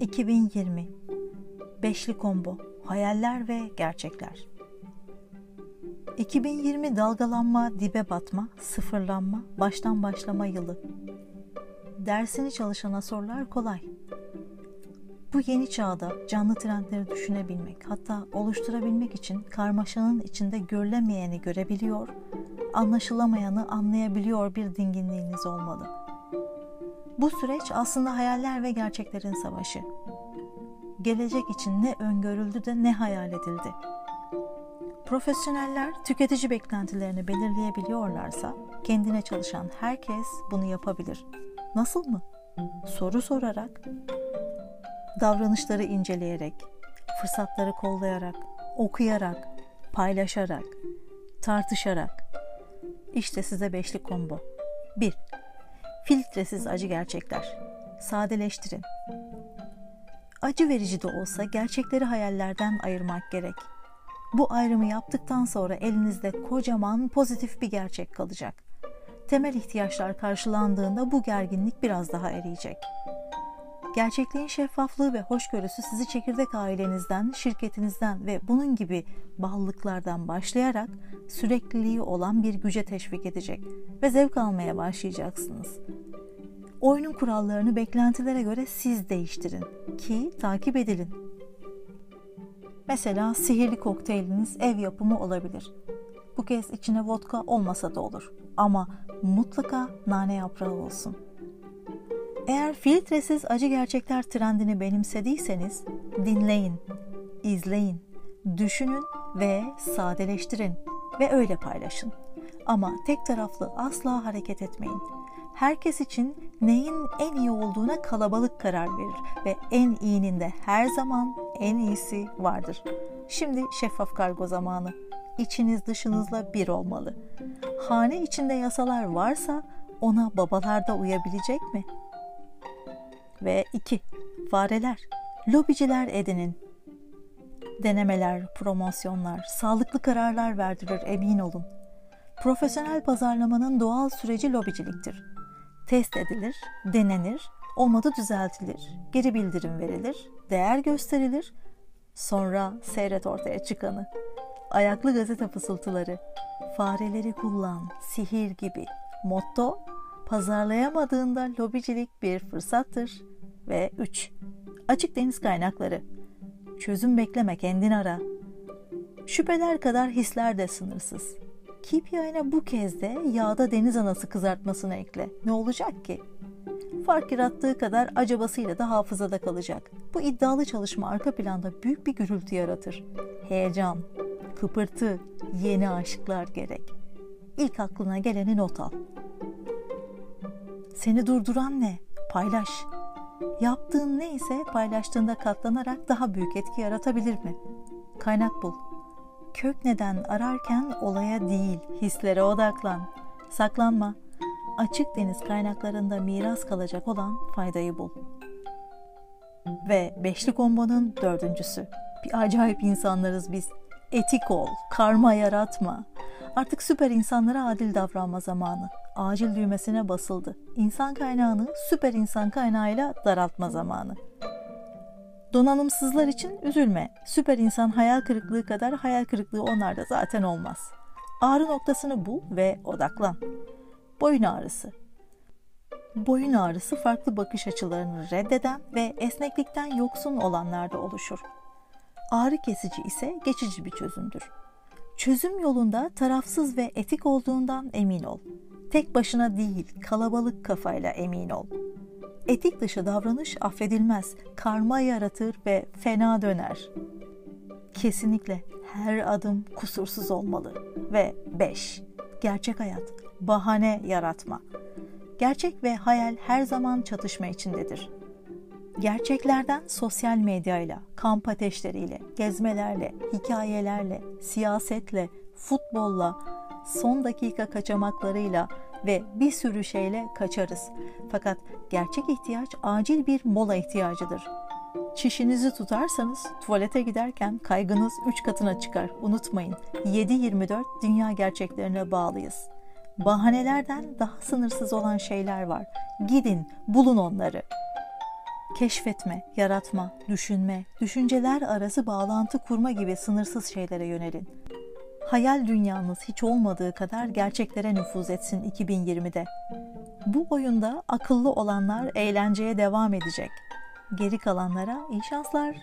2020 Beşli Combo Hayaller ve Gerçekler 2020 dalgalanma, dibe batma, sıfırlanma, baştan başlama yılı. Dersini çalışana sorular kolay. Bu yeni çağda canlı trendleri düşünebilmek, hatta oluşturabilmek için karmaşanın içinde görülemeyeni görebiliyor, anlaşılamayanı anlayabiliyor bir dinginliğiniz olmalı. Bu süreç aslında hayaller ve gerçeklerin savaşı. Gelecek için ne öngörüldü de ne hayal edildi. Profesyoneller tüketici beklentilerini belirleyebiliyorlarsa kendine çalışan herkes bunu yapabilir. Nasıl mı? Soru sorarak, davranışları inceleyerek, fırsatları kollayarak, okuyarak, paylaşarak, tartışarak. İşte size beşli combo. 1. Filtresiz acı gerçekler. Sadeleştirin. Acı verici de olsa gerçekleri hayallerden ayırmak gerek. Bu ayrımı yaptıktan sonra elinizde kocaman pozitif bir gerçek kalacak. Temel ihtiyaçlar karşılandığında bu gerginlik biraz daha eriyecek. Gerçekliğin şeffaflığı ve hoşgörüsü sizi çekirdek ailenizden, şirketinizden ve bunun gibi bağlılıklardan başlayarak sürekliliği olan bir güce teşvik edecek ve zevk almaya başlayacaksınız. Oyunun kurallarını beklentilere göre siz değiştirin ki takip edilin. Mesela sihirli kokteyliniz ev yapımı olabilir. Bu kez içine vodka olmasa da olur ama mutlaka nane yaprağı olsun. Eğer filtresiz acı gerçekler trendini benimsediyseniz dinleyin, izleyin, düşünün ve sadeleştirin ve öyle paylaşın. Ama tek taraflı asla hareket etmeyin. Herkes için neyin en iyi olduğuna kalabalık karar verir ve en iyinin de her zaman en iyisi vardır. Şimdi şeffaf kargo zamanı. İçiniz dışınızla bir olmalı. Hane içinde yasalar varsa ona babalar da uyabilecek mi? Ve 2. Fareler. Lobiciler edinin. Denemeler, promosyonlar, sağlıklı kararlar verdirir emin olun. Profesyonel pazarlamanın doğal süreci lobiciliktir. Test edilir, denenir, olmadı düzeltilir, geri bildirim verilir, değer gösterilir, sonra seyret ortaya çıkanı. Ayaklı gazete fısıltıları, fareleri kullan, sihir gibi. Motto, pazarlayamadığında lobicilik bir fırsattır. Ve 3. Açık deniz kaynakları. Çözüm bekleme kendin ara. Şüpheler kadar hisler de sınırsız. KPI'ne bu kez de yağda deniz anası kızartmasını ekle. Ne olacak ki? Fark yarattığı kadar acabasıyla da hafızada kalacak. Bu iddialı çalışma arka planda büyük bir gürültü yaratır. Heyecan, kıpırtı, yeni aşıklar gerek. İlk aklına geleni not al. Seni durduran ne? Paylaş. Yaptığın neyse paylaştığında katlanarak daha büyük etki yaratabilir mi? Kaynak bul. Kök neden ararken olaya değil, hislere odaklan. Saklanma. Açık deniz kaynaklarında miras kalacak olan faydayı bul. Ve beşli kombanın dördüncüsü. Bir acayip insanlarız biz. Etik ol, karma yaratma. Artık süper insanlara adil davranma zamanı. Acil düğmesine basıldı. İnsan kaynağını süper insan kaynağıyla daraltma zamanı. Donanımsızlar için üzülme. Süper insan hayal kırıklığı kadar hayal kırıklığı onlarda zaten olmaz. Ağrı noktasını bul ve odaklan. Boyun ağrısı. Boyun ağrısı farklı bakış açılarını reddeden ve esneklikten yoksun olanlarda oluşur. Ağrı kesici ise geçici bir çözümdür. Çözüm yolunda tarafsız ve etik olduğundan emin ol. Tek başına değil, kalabalık kafayla emin ol. Etik dışı davranış affedilmez, karma yaratır ve fena döner. Kesinlikle her adım kusursuz olmalı. Ve 5. Gerçek hayat, bahane yaratma. Gerçek ve hayal her zaman çatışma içindedir. Gerçeklerden sosyal medyayla, kamp ateşleriyle, gezmelerle, hikayelerle, siyasetle, futbolla, son dakika kaçamaklarıyla ve bir sürü şeyle kaçarız. Fakat gerçek ihtiyaç acil bir mola ihtiyacıdır. Çişinizi tutarsanız tuvalete giderken kaygınız 3 katına çıkar. Unutmayın 7-24 dünya gerçeklerine bağlıyız. Bahanelerden daha sınırsız olan şeyler var. Gidin bulun onları. keşfetme, yaratma, düşünme, düşünceler arası bağlantı kurma gibi sınırsız şeylere yönelin. Hayal dünyanız hiç olmadığı kadar gerçeklere nüfuz etsin 2020'de. Bu oyunda akıllı olanlar eğlenceye devam edecek. Geri kalanlara iyi şanslar.